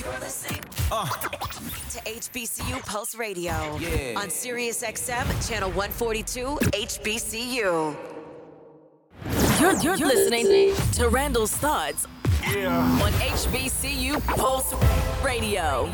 You're listening uh. to HBCU Pulse Radio Yeah. on Sirius XM, channel 142, HBCU. You're, you're, listening to Randall's Thoughts on HBCU Pulse Radio.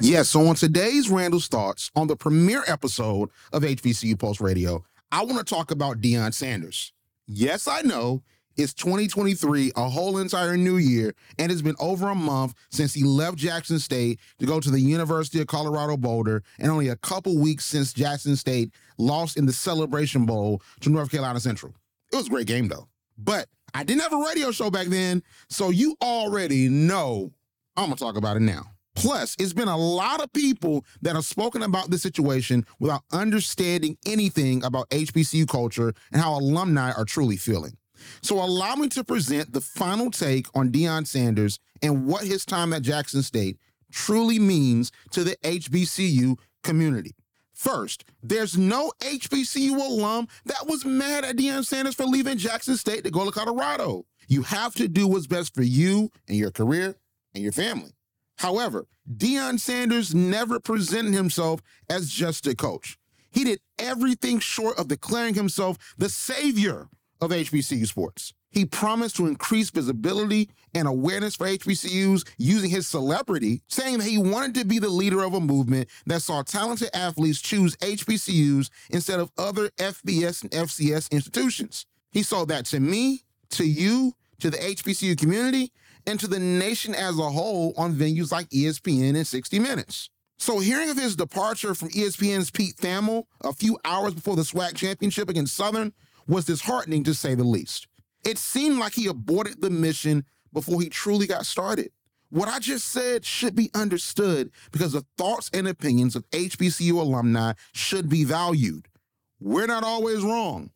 Yes, so on today's Randall's Thoughts, on the premiere episode of HBCU Pulse Radio, I want to talk about Deion Sanders. Yes, I know it's 2023, a whole entire new year, and it's been over a month since he left Jackson State to go to the University of Colorado Boulder, and only a couple weeks since Jackson State lost in the Celebration Bowl to North Carolina Central. It was a great game, though. But I didn't have a radio show back then, so you already know I'm to talk about it now. Plus, it's been a lot of people that have spoken about this situation without understanding anything about HBCU culture and how alumni are truly feeling. So, allow me to present the final take on Deion Sanders and what his time at Jackson State truly means to the HBCU community. First, there's no HBCU alum that was mad at Deion Sanders for leaving Jackson State to go to Colorado. You have to do what's best for you and your career and your family. However, Deion Sanders never presented himself as just a coach. He did everything short of declaring himself the savior of HBCU sports. He promised to increase visibility and awareness for HBCUs using his celebrity, saying that he wanted to be the leader of a movement that saw talented athletes choose HBCUs instead of other FBS and FCS institutions. He saw that to me, to you, to the HBCU community, and to the nation as a whole on venues like ESPN and 60 Minutes. So, hearing of his departure from ESPN's Pete Thamel a few hours before the SWAC championship against Southern was disheartening to say the least. It seemed like he aborted the mission before he truly got started. What I just said should be understood because the thoughts and opinions of HBCU alumni should be valued. We're not always wrong,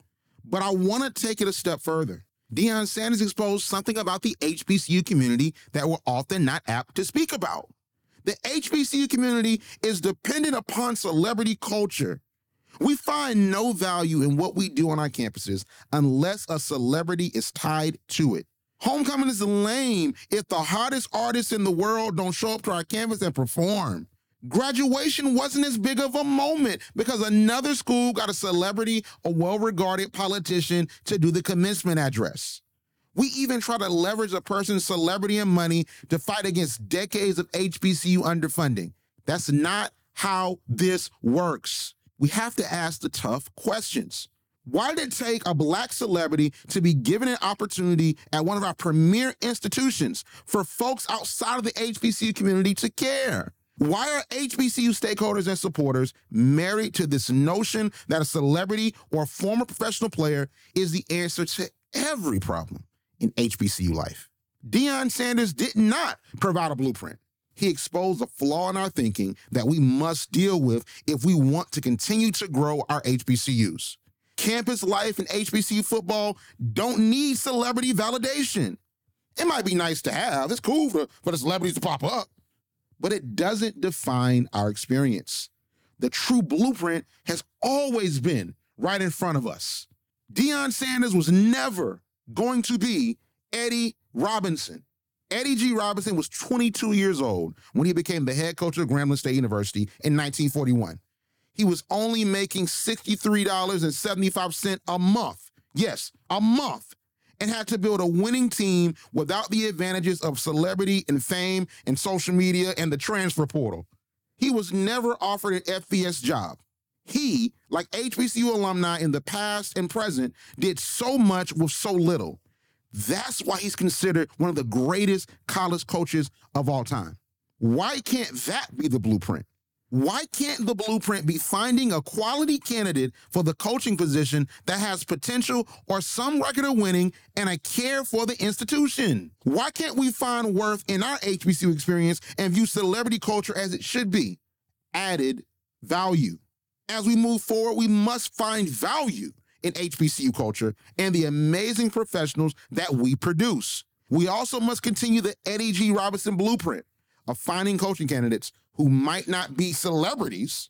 but I want to take it a step further. Deion Sanders exposed something about the HBCU community that we're often not apt to speak about. The HBCU community is dependent upon celebrity culture. We find no value in what we do on our campuses unless a celebrity is tied to it. Homecoming is lame if the hottest artists in the world don't show up to our campus and perform. Graduation wasn't as big of a moment because another school got a celebrity, a well regarded politician to do the commencement address. We even try to leverage a person's celebrity and money to fight against decades of HBCU underfunding. That's not how this works. We have to ask the tough questions. Why did it take a black celebrity to be given an opportunity at one of our premier institutions for folks outside of the HBCU community to care? Why are HBCU stakeholders and supporters married to this notion that a celebrity or a former professional player is the answer to every problem in HBCU life? Deion Sanders did not provide a blueprint. He exposed a flaw in our thinking that we must deal with if we want to continue to grow our HBCUs. Campus life and HBCU football don't need celebrity validation. It might be nice to have, it's cool for, for the celebrities to pop up, but it doesn't define our experience. The true blueprint has always been right in front of us. Deion Sanders was never going to be Eddie Robinson. Eddie G. Robinson was 22 years old when he became the head coach of Grambling State University in 1941. He was only making $63.75 a month. Yes, a month. And had to build a winning team without the advantages of celebrity and fame and social media and the transfer portal. He was never offered an FBS job. He, like HBCU alumni in the past and present, did so much with so little. That's why he's considered one of the greatest college coaches of all time. Why can't that be the blueprint? Why can't the blueprint be finding a quality candidate for the coaching position that has potential or some record of winning and a care for the institution? Why can't we find worth in our HBCU experience and view celebrity culture as it should be? Added value. As we move forward, we must find value in HBCU culture and the amazing professionals that we produce. We also must continue the Eddie G. Robinson blueprint of finding coaching candidates who might not be celebrities,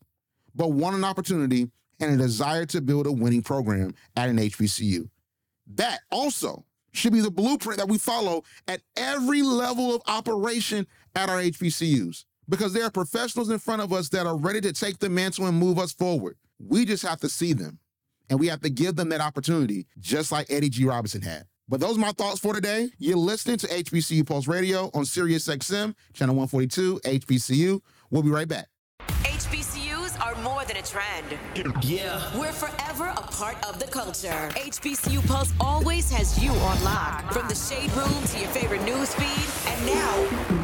but want an opportunity and a desire to build a winning program at an HBCU. That also should be the blueprint that we follow at every level of operation at our HBCUs because there are professionals in front of us that are ready to take the mantle and move us forward. We just have to see them and we have to give them that opportunity, just like Eddie G. Robinson had. But those are my thoughts for today. You're listening to HBCU Pulse Radio on Sirius XM, channel 142, HBCU. We'll be right back. HBCUs are more than a trend. Yeah. We're forever a part of the culture. HBCU Pulse always has you on lock. From the shade room to your favorite news feed, and now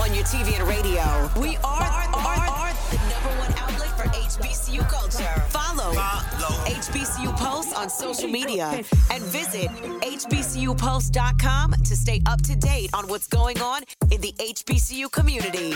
on your TV and radio. We are, the number one outlet for HBCU culture. Follow, Follow. HBCU Pulse on social media and visit HBCUPulse.com to stay up to date on what's going on in the HBCU community.